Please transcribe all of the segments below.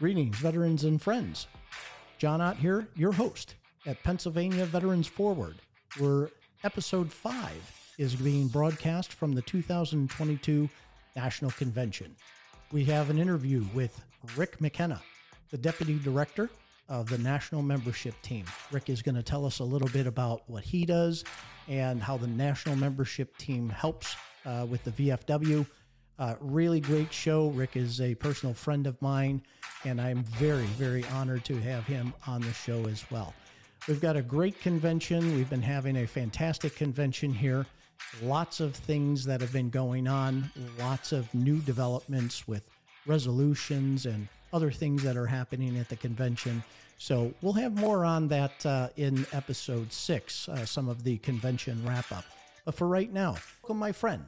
Greetings, veterans and friends. John Ott here, your host at Pennsylvania Veterans Forward, where episode 5 is being broadcast from the 2022 National Convention. We have an interview with Rick McKenna, the Deputy Director of the National Membership Team. Rick is going to tell us a little bit about what he does and how the National Membership Team helps uh, with the VFW. Uh, really great show. Rick is a personal friend of mine, and I'm very, very honored to have him on the show as well. We've got a great convention. We've been having a fantastic convention here. Lots of things that have been going on, lots of new developments with resolutions and other things that are happening at the convention. So we'll have more on that uh, in episode six, uh, some of the convention wrap up. But for right now, welcome my friend,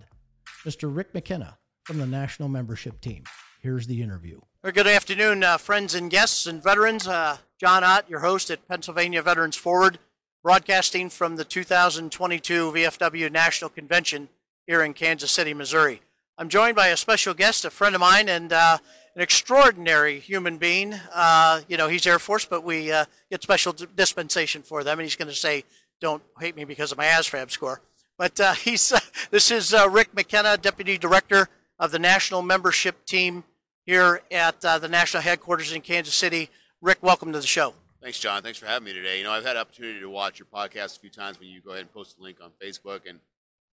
Mr. Rick McKenna from the National Membership Team. Here's the interview. Good afternoon, uh, friends and guests and veterans. Uh, John Ott, your host at Pennsylvania Veterans Forward, broadcasting from the 2022 VFW National Convention here in Kansas City, Missouri. I'm joined by a special guest, a friend of mine, and uh, an extraordinary human being. Uh, you know, he's Air Force, but we uh, get special dispensation for them, and he's going to say, "Don't hate me because of my ASVAB score." But uh, he's this is Rick McKenna, Deputy Director of the National Membership Team here at the national headquarters in Kansas City. Rick, welcome to the show. Thanks, John. Thanks for having me today. You know, I've had opportunity to watch your podcast a few times when you go ahead and post a link on Facebook, and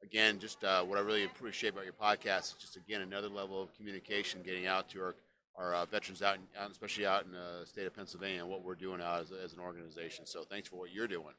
again, just uh, what I really appreciate about your podcast is just again another level of communication, getting out to our our uh, veterans out, in, especially out in the state of Pennsylvania, and what we're doing out as, as an organization. So, thanks for what you're doing.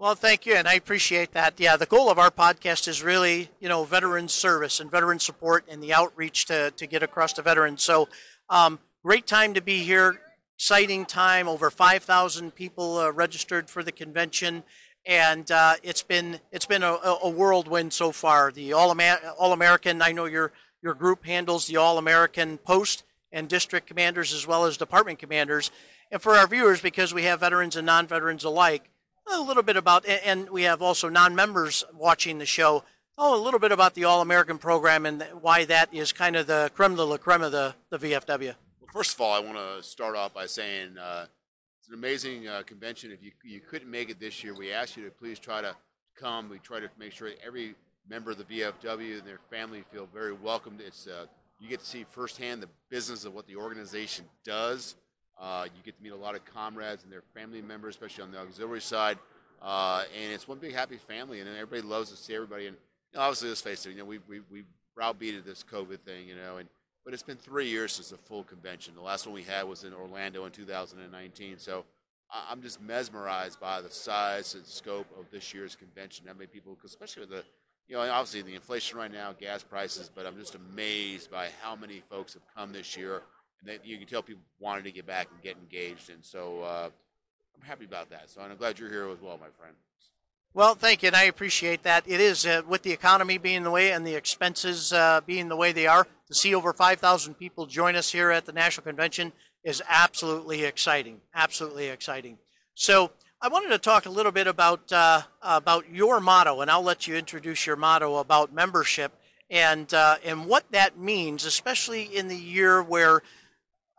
Well, thank you, and I appreciate that. Yeah, the goal of our podcast is really, you know, veteran service and veteran support and the outreach to, to get across to veterans. So, um, great time to be here. Exciting time. Over 5,000 people uh, registered for the convention, and uh, it's been it's been a, a, whirlwind so far. The All All American. I know your your group handles the All American Post and district commanders as well as department commanders. And for our viewers, because we have veterans and non-veterans alike, a little bit about, and we have also non-members watching the show. Oh, a little bit about the All American program and why that is kind of the creme de la creme of the, the VFW. Well, first of all, I want to start off by saying uh, it's an amazing uh, convention. If you, you couldn't make it this year, we ask you to please try to come. We try to make sure every member of the VFW and their family feel very welcomed. It's uh, you get to see firsthand the business of what the organization does. Uh, you get to meet a lot of comrades and their family members, especially on the auxiliary side. Uh, and it's one big happy family, and everybody loves to see everybody. And you know, obviously, let's face it, you know, we we we browbeated this COVID thing, you know, and but it's been three years since a full convention. The last one we had was in Orlando in 2019. So I'm just mesmerized by the size and scope of this year's convention. How many people, especially with the, you know, obviously the inflation right now, gas prices, but I'm just amazed by how many folks have come this year. And that you can tell people wanted to get back and get engaged. And so uh, I'm happy about that. So I'm glad you're here as well, my friend. Well, thank you, and I appreciate that. It is uh, with the economy being the way and the expenses uh, being the way they are. To see over 5,000 people join us here at the National Convention is absolutely exciting. Absolutely exciting. So, I wanted to talk a little bit about uh, about your motto, and I'll let you introduce your motto about membership and uh, and what that means, especially in the year where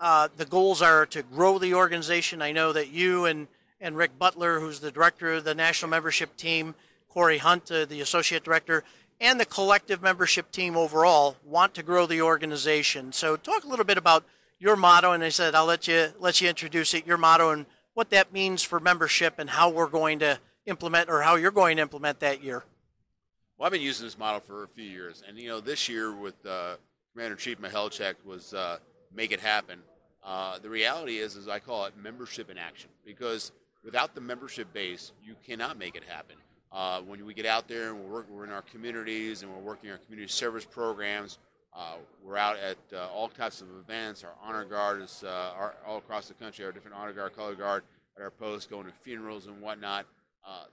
uh, the goals are to grow the organization. I know that you and and Rick Butler, who's the director of the national membership team, Corey Hunt, uh, the associate director, and the collective membership team overall want to grow the organization. So, talk a little bit about your motto, and I said I'll let you let you introduce it, your motto, and what that means for membership, and how we're going to implement, or how you're going to implement that year. Well, I've been using this model for a few years, and you know, this year with uh, Commander Chief Mihelcic was uh, make it happen. Uh, the reality is, as I call it, membership in action, because without the membership base, you cannot make it happen. Uh, when we get out there and we're, working, we're in our communities and we're working our community service programs, uh, we're out at uh, all types of events. Our honor guard is uh, our, all across the country. Our different honor guard, color guard at our posts, going to funerals and whatnot. Uh,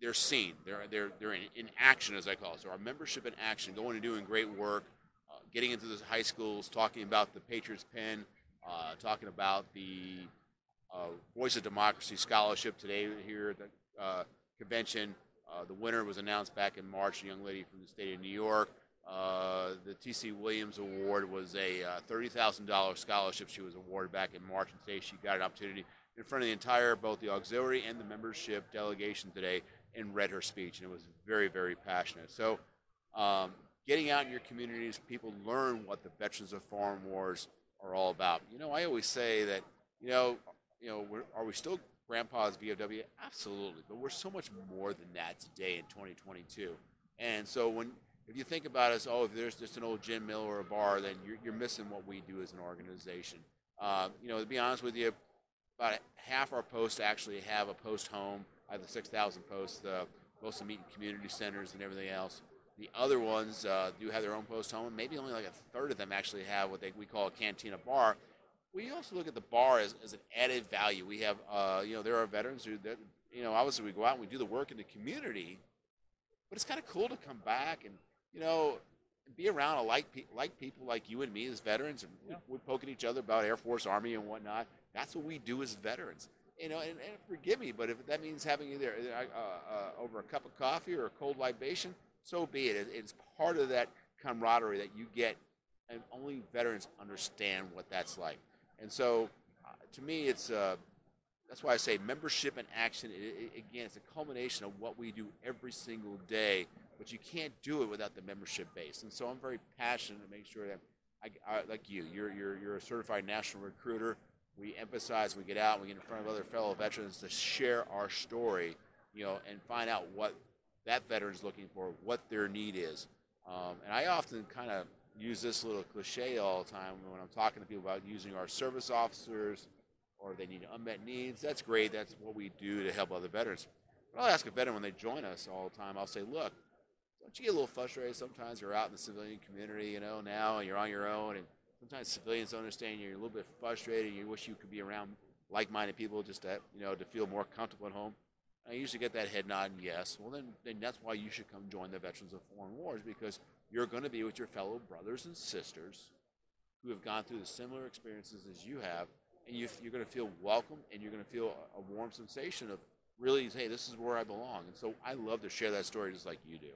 they're seen. They're they're they're in, in, action, as I call it. So our membership in action, going and doing great work, getting into the high schools, talking about the Patriots Pen, talking about the uh, Voice of Democracy Scholarship today here at the uh, convention. Uh, the winner was announced back in March, a young lady from the state of New York. Uh, the T.C. Williams Award was a uh, $30,000 scholarship she was awarded back in March, and today she got an opportunity in front of the entire, both the auxiliary and the membership delegation today, and read her speech, and it was very, very passionate. So, um, getting out in your communities, people learn what the Veterans of Foreign Wars are all about. You know, I always say that, you know, you know, are we still grandpa's VFW? Absolutely, but we're so much more than that today in 2022. And so when if you think about us, oh, if there's just an old gin mill or a bar, then you're, you're missing what we do as an organization. Uh, you know, to be honest with you, about half our posts actually have a post home. I have the 6,000 posts, uh, most of them meet in community centers and everything else. The other ones uh, do have their own post home. Maybe only like a third of them actually have what they, we call a cantina bar. We also look at the bar as, as an added value. We have, uh, you know, there are veterans who, that, you know, obviously we go out and we do the work in the community, but it's kind of cool to come back and you know, be around a like pe- like people like you and me as veterans, and yeah. we poke at each other about Air Force, Army, and whatnot. That's what we do as veterans. You know, and, and forgive me, but if that means having either uh, uh, over a cup of coffee or a cold libation, so be it. It's part of that camaraderie that you get, and only veterans understand what that's like. And so, uh, to me, it's uh, that's why I say membership and action. It, it, again, it's a culmination of what we do every single day but you can't do it without the membership base. And so I'm very passionate to make sure that, I, I, like you, you're, you're, you're a certified national recruiter. We emphasize, we get out, we get in front of other fellow veterans to share our story, you know, and find out what that veteran's looking for, what their need is. Um, and I often kind of use this little cliche all the time when I'm talking to people about using our service officers or they need unmet needs. That's great. That's what we do to help other veterans. But I'll ask a veteran when they join us all the time, I'll say, look, don't you get a little frustrated sometimes? You're out in the civilian community, you know, now, and you're on your own, and sometimes civilians don't understand you. You're a little bit frustrated. And you wish you could be around like-minded people just to, you know, to feel more comfortable at home. I usually get that head nod and yes. Well, then, then that's why you should come join the Veterans of Foreign Wars because you're going to be with your fellow brothers and sisters who have gone through the similar experiences as you have, and you, are going to feel welcome and you're going to feel a, a warm sensation of really, hey, this is where I belong. And so I love to share that story just like you do.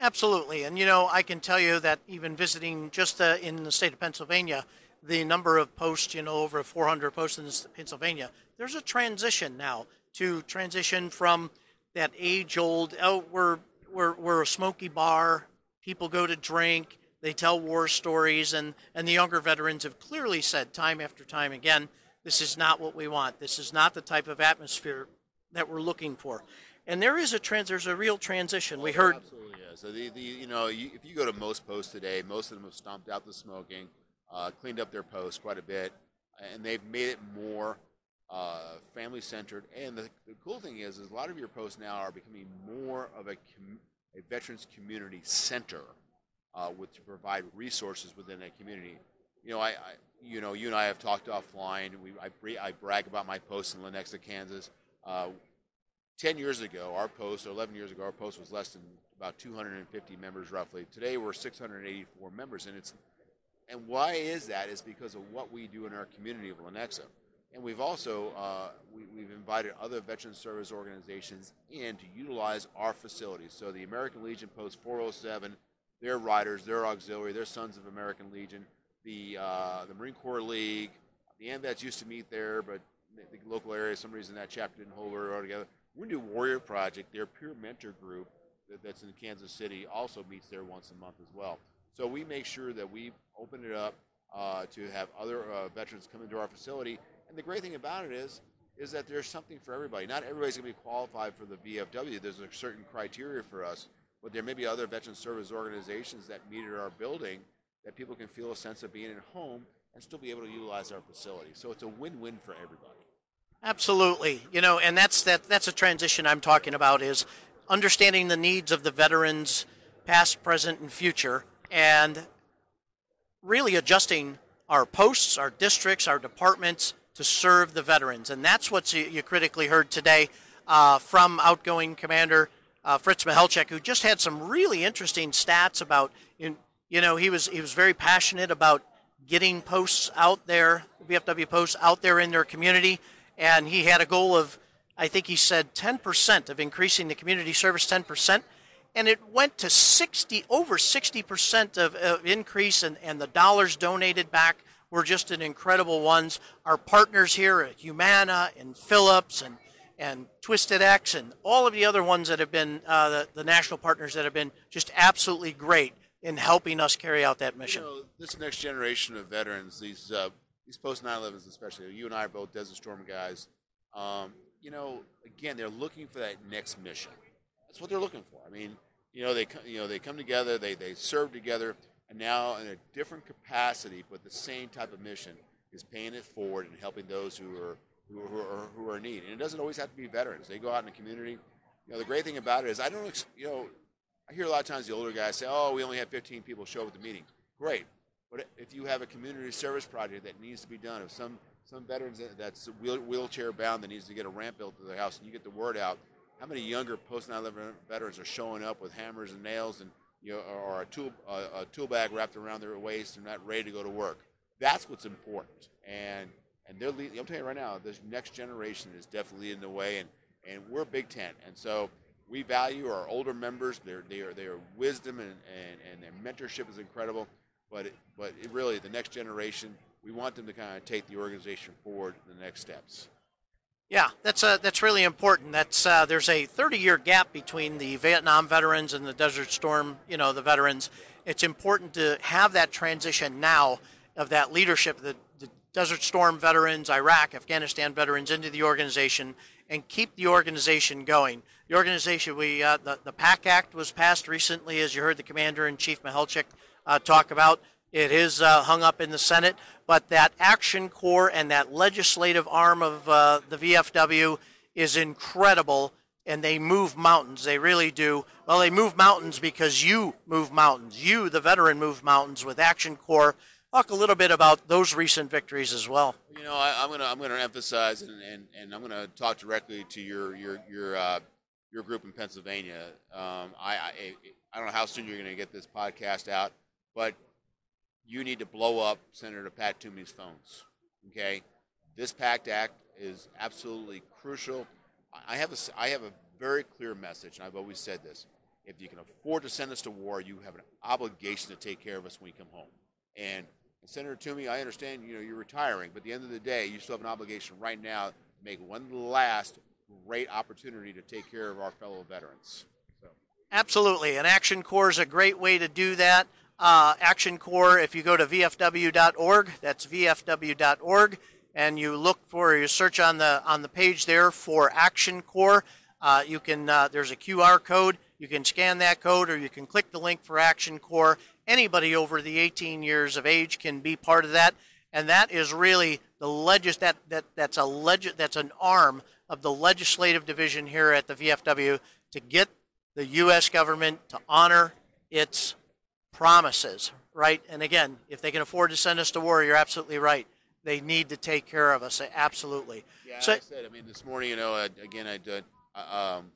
Absolutely. And, you know, I can tell you that even visiting just uh, in the state of Pennsylvania, the number of posts, you know, over 400 posts in Pennsylvania, there's a transition now to transition from that age old, oh, we're, we're, we're a smoky bar, people go to drink, they tell war stories, and, and the younger veterans have clearly said time after time again, this is not what we want. This is not the type of atmosphere that we're looking for. And there is a trans, there's a real transition. We heard. Absolutely yeah. so the, the you know you, if you go to most posts today, most of them have stomped out the smoking, uh, cleaned up their posts quite a bit, and they've made it more uh, family centered. And the, the, cool thing is, is a lot of your posts now are becoming more of a, com- a veterans community center, uh, with to provide resources within that community. You know, I, I, you know you and I have talked offline. We I, I brag about my posts in Lenexa, Kansas. Uh, 10 years ago, our post, or 11 years ago, our post was less than about 250 members roughly. Today we're 684 members, and it's and why is that? Is because of what we do in our community of Lenexa. And we've also uh, we, have invited other veteran service organizations in to utilize our facilities. So the American Legion Post 407, their riders, their auxiliary, their Sons of American Legion, the uh, the Marine Corps League, the AMVETS used to meet there, but the, local area, some reason that chapter didn't hold very well together. Do Warrior Project, their peer mentor group, that's in Kansas City also meets there once a month as well. So we make sure that we open it up uh, to have other uh, veterans come into our facility. And the great thing about it is, is that there's something for everybody. Not everybody's going to be qualified for the VFW. There's a certain criteria for us, but there may be other veteran service organizations that meet at our building that people can feel a sense of being at home and still be able to utilize our facility. So it's a win-win for everybody. Absolutely. You know, and that's that that's a transition I'm talking about is understanding the needs of the veterans, past, present, and future, and really adjusting our posts, our districts, our departments to serve the veterans. And that's what you critically heard today uh, from outgoing Commander uh, Fritz Mihelcic, who just had some really interesting stats about, you know, he was he was very passionate about getting posts out there, VFW posts out there in their community, and he had a goal of I think he said 10% of increasing the community service 10%. And it went to 60 over 60% of, of increase and, and the dollars donated back were just an incredible ones our partners here at humana and phillips and and twisted x and all of the other ones that have been uh, the, the national partners that have been just absolutely great in helping us carry out that mission You know, this next generation of veterans, these uh, these post 9/11s especially, you and I are both Desert Storm guys. Um, you know, again, they're looking for that next mission. That's what they're looking for. I mean, you know, they you know they come together, they they serve together, and now in a different capacity, but the same type of mission is paying it forward and helping those who are who, who are who are in need. And it doesn't always have to be veterans. They go out in the community. You know, the great thing about it is I don't, you know, I hear a lot of times the older guys say, "Oh, we only have 15 people show up at the meeting." Great, but if you have a community service project that needs to be done, if some some veterans that's wheelchair bound that needs to get a ramp built to their house, and you get the word out, how many younger post 9/11 veterans are showing up with hammers and nails and you know, or a tool a, a tool bag wrapped around their waist and not ready to go to work? That's what's important, and and they're lead, I'm telling you right now, this next generation is definitely in the way, and and we're Big Ten, and so we value our older members. Their their their wisdom and, and, and their mentorship is incredible. But it, but it really the next generation, we want them to kind of take the organization forward the next steps. Yeah, that's uh, that's really important. That's uh, there's a 30-year gap between the Vietnam veterans and the Desert Storm, you know, the veterans. It's important to have that transition now of that leadership, the, the Desert Storm veterans, Iraq, Afghanistan veterans into the organization, and keep the organization going. The organization, we uh, the the PACT Act was passed recently, as you heard the Commander in Chief Mihelcic uh, talk about. It is uh, hung up in the Senate, but that Action Corps and that legislative arm of uh, the VFW is incredible, and they move mountains. They really do. Well, they move mountains because you move mountains. You, the veteran, move mountains with Action Corps. Talk a little bit about those recent victories as well. You know, I, I'm gonna I'm gonna emphasize and, and, and I'm gonna talk directly to your your your uh, your group in Pennsylvania. Um, I, I I don't know how soon you're gonna get this podcast out, but you need to blow up Senator Pat Toomey's phones. Okay, this PACT Act is absolutely crucial. I have a I have a very clear message, and I've always said this: if you can afford to send us to war, you have an obligation to take care of us when we come home. And Senator Toomey, I understand you know you're retiring, but at the end of the day, you still have an obligation right now to make one last great opportunity to take care of our fellow veterans. So. Absolutely. And Action Corps is a great way to do that. Uh, Action Corps, if you go to vfw.org, that's vfw.org, and you look for, you search on the on the page there for Action Corps. Uh, you can uh, there's a QR code. You can scan that code, or you can click the link for Action Corps. Anybody over the 18 years of age can be part of that, and that is really the legis that that that's a leg that's an arm of the legislative division here at the VFW to get the U.S. government to honor its promises, right? And again, if they can afford to send us to war, you're absolutely right. They need to take care of us, absolutely. Yeah, So- I said. I mean, this morning, you know, uh, again, I did. Uh, um,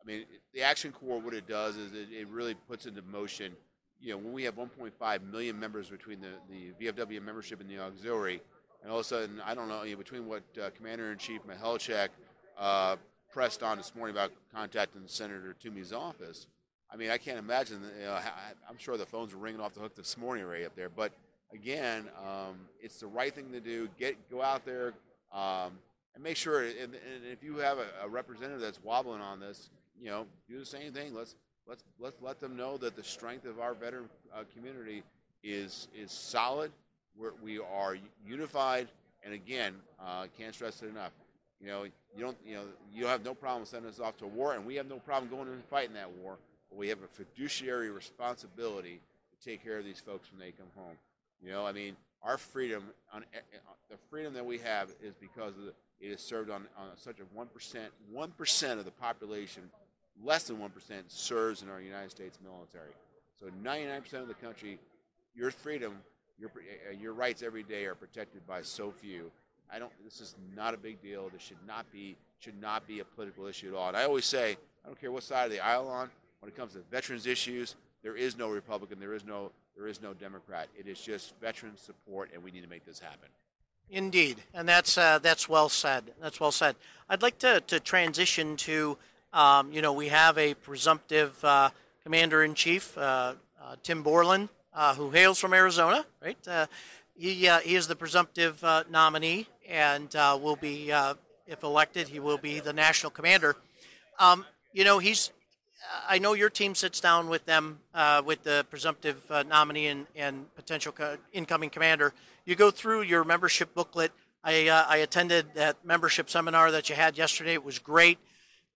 I mean, the Action Corps, what it does is it, it really puts into motion. You know, when we have 1.5 million members between the, the VFW membership and the auxiliary, and all of a sudden, I don't know, you know, between what uh, Commander in Chief Mihelcic uh, pressed on this morning about contacting Senator Toomey's office, I mean, I can't imagine. You know, I- I'm sure the phones were ringing off the hook this morning already up there. But again, um, it's the right thing to do. Get go out there um, and make sure. And, and if you have a, a representative that's wobbling on this, you know, do the same thing. Let's let's let's let them know that the strength of our veteran uh, community is is solid. We're, we are unified, and again, uh, can't stress it enough. You know, you don't you know you have no problem sending us off to war, and we have no problem going and fighting that war. We have a fiduciary responsibility to take care of these folks when they come home. You know, I mean, our freedom on eh, the freedom that we have is because the, it is served on, on such a one percent one percent of the population, less than one percent serves in our United States military. So ninety nine percent of the country, your freedom, your uh, your rights every day are protected by so few. I don't. This is not a big deal. This should not be should not be a political issue at all. And I always say, I don't care what side of the aisle on. When it comes to veterans issues, there is no Republican. There is no there is no Democrat. It is just veteran support, and we need to make this happen. Indeed, and that's uh, that's well said. That's well said. I'd like to, to transition to, um, you know, we have a presumptive uh, Commander in Chief, uh, uh, Tim Borland, uh, who hails from Arizona, right? Uh, he, he is the presumptive nominee and will be, if elected, he will be the national commander. Um, you know, he's. I know your team sits down with them, with the presumptive nominee and, and potential co- incoming commander. You go through your membership booklet. I, I attended that membership seminar that you had yesterday. It was great.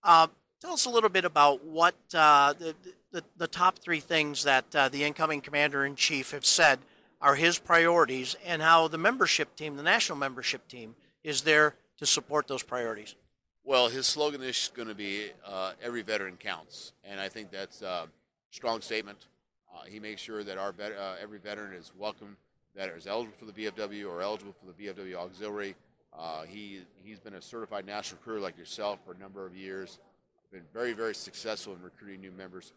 Uh, tell us a little bit about what uh, the, the, the, top three things that uh, the incoming commander in chief have said are his priorities and how the membership team, the national membership team, is there to support those priorities. Well, his slogan is going to be uh, every veteran counts. And I think that's a strong statement. Uh, he makes sure that our vet- uh, every veteran is welcome, that is eligible for the VFW or eligible for the VFW auxiliary uh, he he's been a certified national recruiter like yourself for a number of years. Been very very successful in recruiting new members,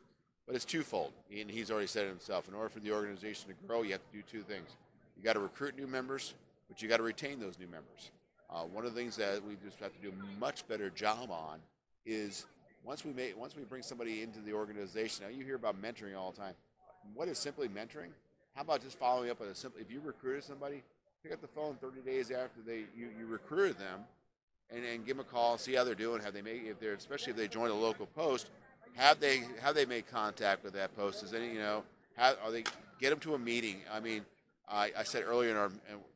but it's twofold. And he's already said it himself. In order for the organization to grow, you have to do two things. You got to recruit new members, but you got to retain those new members. Uh, one of the things that we just have to do a much better job on is once we make once we bring somebody into the organization. Now you hear about mentoring all the time. What is simply mentoring? How about just following up on a simple? If you recruited somebody, pick up the phone 30 days after they you, you recruited them and, and give them a call, see how they're doing. Have they made if they're especially if they join a local post, have they have they made contact with that post? Is any you know are they get them to a meeting? I mean, I, I said earlier in our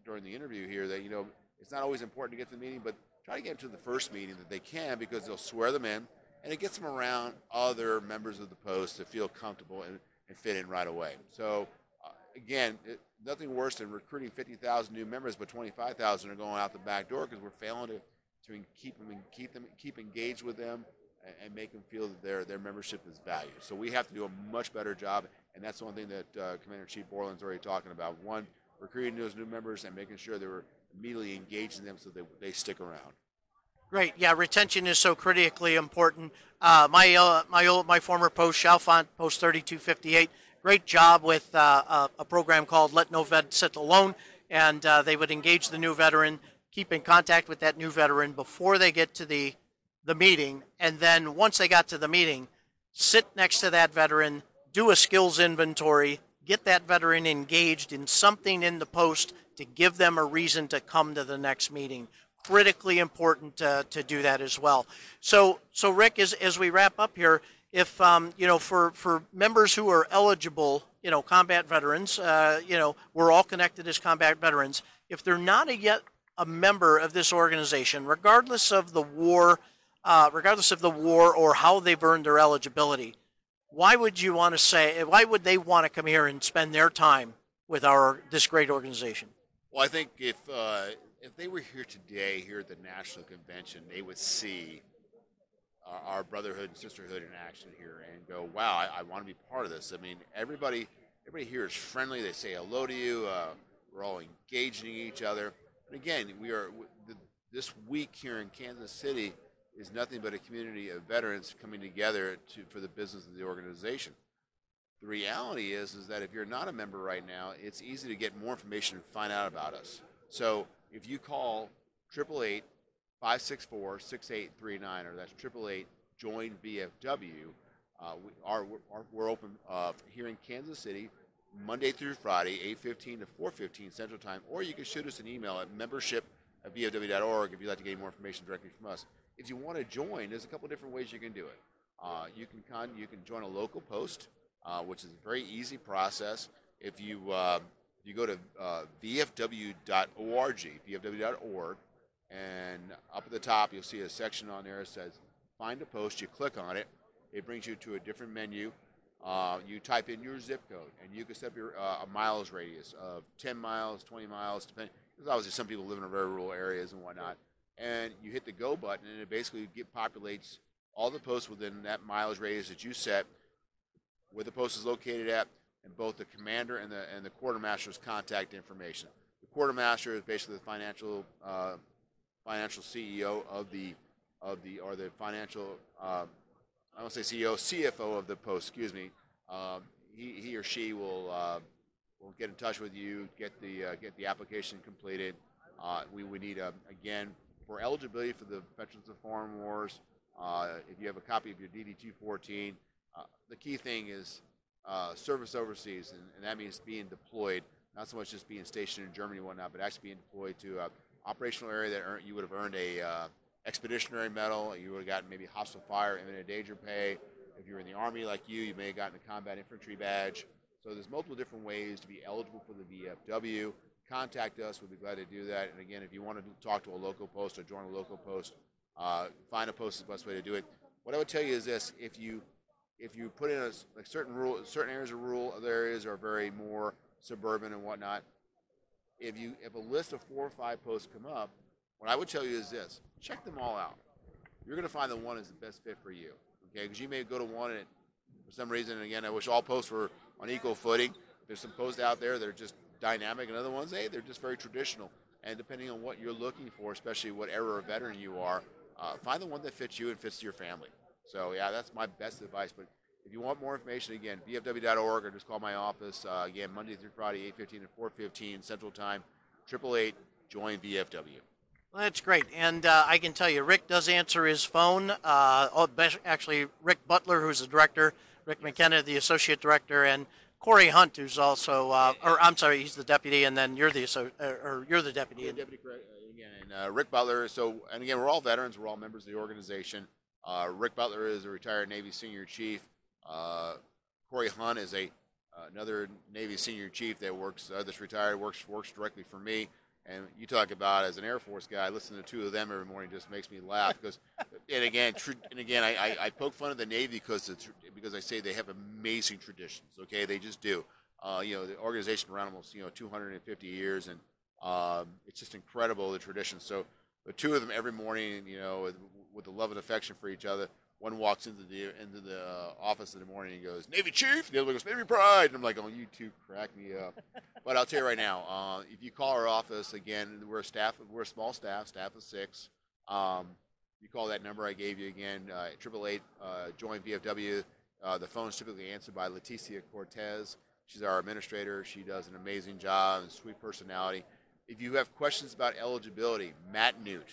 during the interview here that you know it's not always important to get to the meeting, but try to get them to the first meeting that they can because they'll swear them in and it gets them around other members of the post to feel comfortable and, and fit in right away. So uh, again, it, nothing worse than recruiting 50,000 new members, but 25,000 are going out the back door because we're failing to, to keep them and keep them keep engaged with them and, and, make them feel that their their membership is valued. So we have to do a much better job, and that's one thing that uh, Commander Chief Borland's already talking about. One, recruiting those new members and making sure they were immediately engaging them so they, they stick around. Great. Yeah, retention is so critically important. Uh, my uh, my old my former post, Chalfont Post 3258 great job with uh, a, a, program called Let No Vet Sit Alone, and uh, they would engage the new veteran, keep in contact with that new veteran before they get to the the meeting, and then once they got to the meeting, sit next to that veteran, do a skills inventory, get that veteran engaged in something in the post to give them a reason to come to the next meeting. Critically important uh, to do that as well. So, so Rick, as, as we wrap up here, if um, you know for for members who are eligible you know combat veterans uh, you know we're all connected as combat veterans if they're not a yet a member of this organization regardless of the war uh, regardless of the war or how they've earned their eligibility why would you want to say why would they want to come here and spend their time with our this great organization well i think if uh, if they were here today here at the national convention they would see our, brotherhood and sisterhood in action here and go, wow, I, I want to be part of this. I mean, everybody, everybody here is friendly. They say hello to you. Uh, we're all engaging each other. And again, we are this week here in Kansas City is nothing but a community of veterans coming together to, for the business of the organization. The reality is, is that if you're not a member right now, it's easy to get more information and find out about us. So if you call 888 564 6839, or that's 888 join VFW. Uh, we are we're, we're open uh, here in Kansas City Monday through Friday, 8:15 to 4:15 Central Time, or you can shoot us an email at membership at vfw.org if you'd like to get more information directly from us. If you want to join, there's a couple different ways you can do it. Uh, you can con- you can join a local post, uh, which is a very easy process. If you uh, you go to uh, vfw.org, vfw.org, and up at the top you'll see a section on there that says find a post you click on it it brings you to a different menu uh, you type in your zip code and you can set up your uh, a miles radius of 10 miles 20 miles depending because obviously some people live in very rural areas and whatnot and you hit the go button and it basically get, populates all the posts within that miles radius that you set where the post is located at and both the commander and the and the quartermaster's contact information the quartermaster is basically the financial uh, financial CEO of the of the or the financial uh, I don't say CEO CFO of the post. Excuse me. Um, he, he or she will uh, will get in touch with you, get the uh, get the application completed. Uh, we would need a, um, again for eligibility for the Veterans of Foreign Wars. Uh, if you have a copy of your DD 214, uh, the key thing is uh, service overseas, and, and, that means being deployed, not so much just being stationed in Germany and whatnot, but actually being deployed to an operational area that earned, you would have earned a uh, expeditionary medal. You would have gotten maybe hostile fire, imminent danger pay. If you were in the army like you, you may have gotten a combat infantry badge. So there's multiple different ways to be eligible for the VFW. Contact us. We'd be glad to do that. And again, if you want to talk to a local post or join a local post, uh, find a post is the best way to do it. What I would tell you is this: if you if you put in a certain rule, certain areas of rural, other areas are very more suburban and whatnot. If you if a list of four or five posts come up, what I would tell you is this: check them all out. You're going to find the one is the best fit for you. Okay, because you may go to one and for some reason, and again, I wish all posts were on equal footing. There's some posts out there that are just dynamic, and other ones, hey, they're just very traditional. And depending on what you're looking for, especially what era of veteran you are, uh, find the one that fits you and fits your family. So yeah, that's my best advice. But if you want more information, again, vfw.org or just call my office. Uh, again, Monday through Friday, 8:15 and 4:15 Central Time. Triple eight, join VFW. Well, that's great, and uh, I can tell you, Rick does answer his phone. Uh, oh, actually, Rick Butler, who's the director, Rick McKenna, the associate director, and Corey Hunt, who's also, uh, or I'm sorry, he's the deputy, and then you're the or you're the deputy. Yeah, deputy again, and uh, Rick Butler. So, and again, we're all veterans. We're all members of the organization. Uh, Rick Butler is a retired Navy senior chief. Uh, Corey Hunt is a another Navy senior chief that works uh, that's retired works works directly for me. And you talk about as an Air Force guy, listening to two of them every morning just makes me laugh because, and again, tr- and again, I, I, I, poke fun of the Navy because it's because I say they have amazing traditions. Okay, they just do. Uh, you know, the organization around almost you know 250 years, and um, it's just incredible the tradition. So the two of them every morning, you know, with, with the love and affection for each other. One walks into the into the uh, office in the morning and goes, "Navy Chief." The other one goes, "Navy Pride." And I'm like, "Oh, you two crack me up." but I'll tell you right now, uh, if you call our office again, we're a staff. We're a small staff, staff of six. Um, you call that number I gave you again, uh, triple eight uh, join VFW. Uh, the phone is typically answered by Leticia Cortez. She's our administrator. She does an amazing job and sweet personality. If you have questions about eligibility, Matt Newt,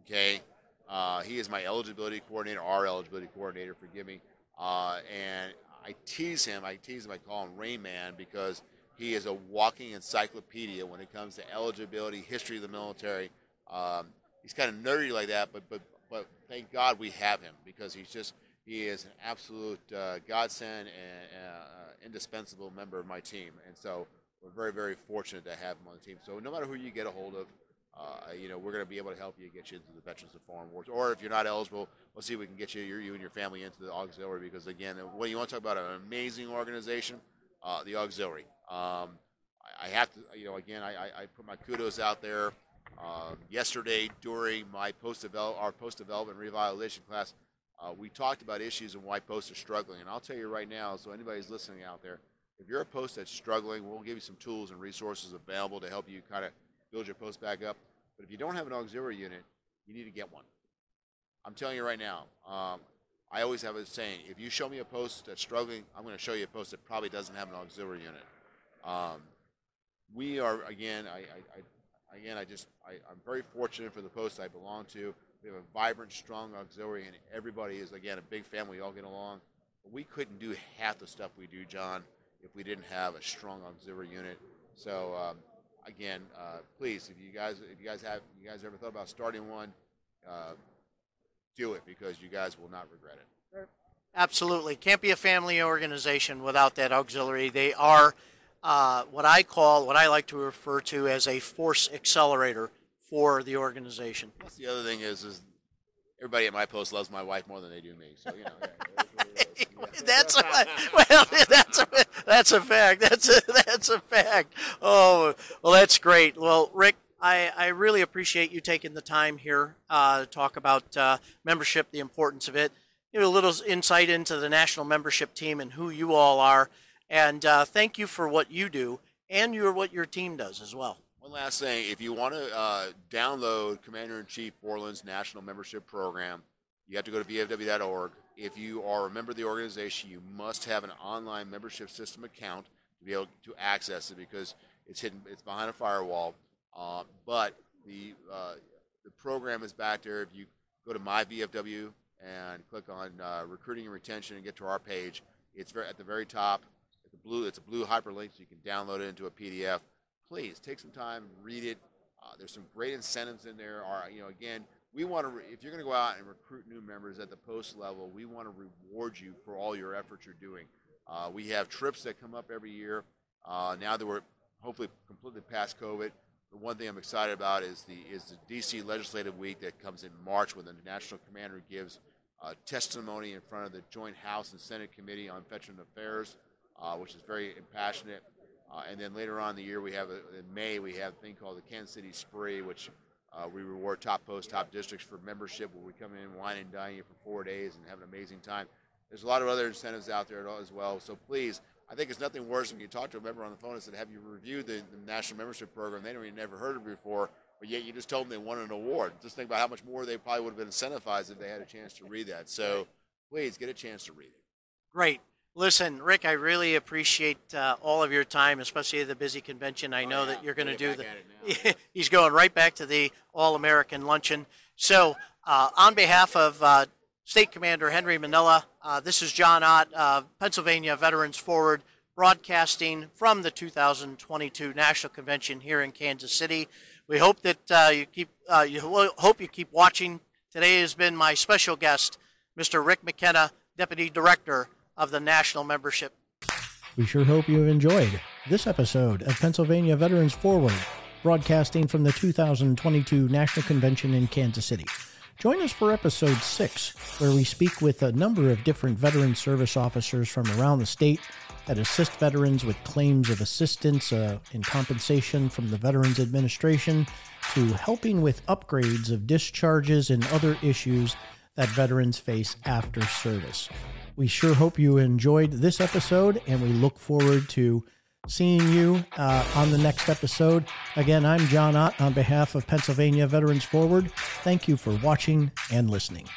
okay, uh, he is my eligibility coordinator, our eligibility coordinator, forgive me. Uh, and I tease him, I tease him, I call him Rain Man because he is a walking encyclopedia when it comes to eligibility, history of the military. Um, he's kind of nerdy like that, but, but, but thank God we have him because he's just, he is an absolute uh, godsend and uh, indispensable member of my team. And so we're very, very fortunate to have him on the team. So no matter who you get a hold of, uh, you know, we're going to be able to help you get you into the Veterans of Foreign Wars. Or if you're not eligible, we'll see if we can get you, you and your family into the auxiliary. Because again, when you want to talk about an amazing organization, uh, the auxiliary. Um, I, I, have to, you know, again, I, I, put my kudos out there. Um, yesterday, during my post our post development revitalization class, uh, we talked about issues and why posts are struggling. And I'll tell you right now, so anybody's listening out there, if you're a post that's struggling, we'll give you some tools and resources available to help you kind of build your post back up. But if you don't have an auxiliary unit, you need to get one. I'm telling you right now. Um, I always have a saying: if you show me a post that's struggling, I'm going to show you a post that probably doesn't have an auxiliary unit. Um, we are again. I, I, I again. I just. I, am very fortunate for the post I belong to. We have a vibrant, strong auxiliary, and everybody is again a big family. We all get along. But we couldn't do half the stuff we do, John, if we didn't have a strong auxiliary unit. So um, again, uh, please, if you guys, if you guys have, you guys ever thought about starting one, uh, do it because you guys will not regret it. Absolutely, can't be a family organization without that auxiliary. They are uh, what I call, what I like to refer to as a force accelerator for the organization. Plus, the other thing is, is everybody at my post loves my wife more than they do me. So you know. Yeah, that's a, well, that's a, that's a fact. That's a, that's a fact. Oh, well, that's great. Well, Rick, I, I really appreciate you taking the time here uh, to talk about uh, membership, the importance of it. Give a little insight into the national membership team and who you all are, and uh, thank you for what you do and your what your team does as well. One last thing: if you want to uh, download Commander in Chief Borland's national membership program, you have to go to vfw.org if you are a member of the organization, you must have an online membership system account to be able to access it because it's hidden, it's behind a firewall. Uh, but the uh, the program is back there. If you go to myvfw.org and click on uh, recruiting and retention and get to our page. It's very, at the very top. It's a blue. It's a blue hyperlink, so you can download it into a PDF. Please take some time, read it. Uh, there's some great incentives in there. Are you know again, we want to. Re- if you're going to go out and recruit new members at the post level, we want to reward you for all your efforts you're doing. Uh, we have trips that come up every year. Uh, now that we're hopefully completely past COVID, the one thing I'm excited about is the is the DC Legislative Week that comes in March, when the national commander gives uh, testimony in front of the Joint House and Senate Committee on Veteran Affairs, uh, which is very impassionate. Uh, and then later on in the year, we have a, in May we have a thing called the Kansas City Spree, which uh, we reward top posts, top districts for membership, where we come in, wine and dine you for four days and have an amazing time. There's a lot of other incentives out there as well. So please, I think it's nothing worse when you talk to a member on the phone and said, "Have you reviewed the, the national membership program?" They don't even never heard of it before, but yet you just told them they won an award. Just think about how much more they probably would have been incentivized if they had a chance to read that. So please get a chance to read it. Great. Listen, Rick, I really appreciate uh, all of your time, especially the busy convention. I Oh, know yeah. that you're going to do the. at it now. he's going right back to the All American Luncheon. So, uh, on behalf of uh, State Commander Henry Manila, uh, this is John Ott, uh, Pennsylvania Veterans Forward, broadcasting from the 2022 National Convention here in Kansas City. We hope that uh, you keep uh, you ho- hope you keep watching. Today has been my special guest, Mr. Rick McKenna, Deputy Director of the National Membership We sure hope you have enjoyed this episode of Pennsylvania Veterans Forward, broadcasting from the 2022 National Convention in Kansas City. Join us for episode six, where we speak with a number of different veteran service officers from around the state that assist veterans with claims of assistance uh, compensation from the Veterans Administration to helping with upgrades of discharges and other issues that veterans face after service. We sure hope you enjoyed this episode, and we look forward to seeing you uh, on the next episode. Again, I'm John Ott on behalf of Pennsylvania Veterans Forward. Thank you for watching and listening.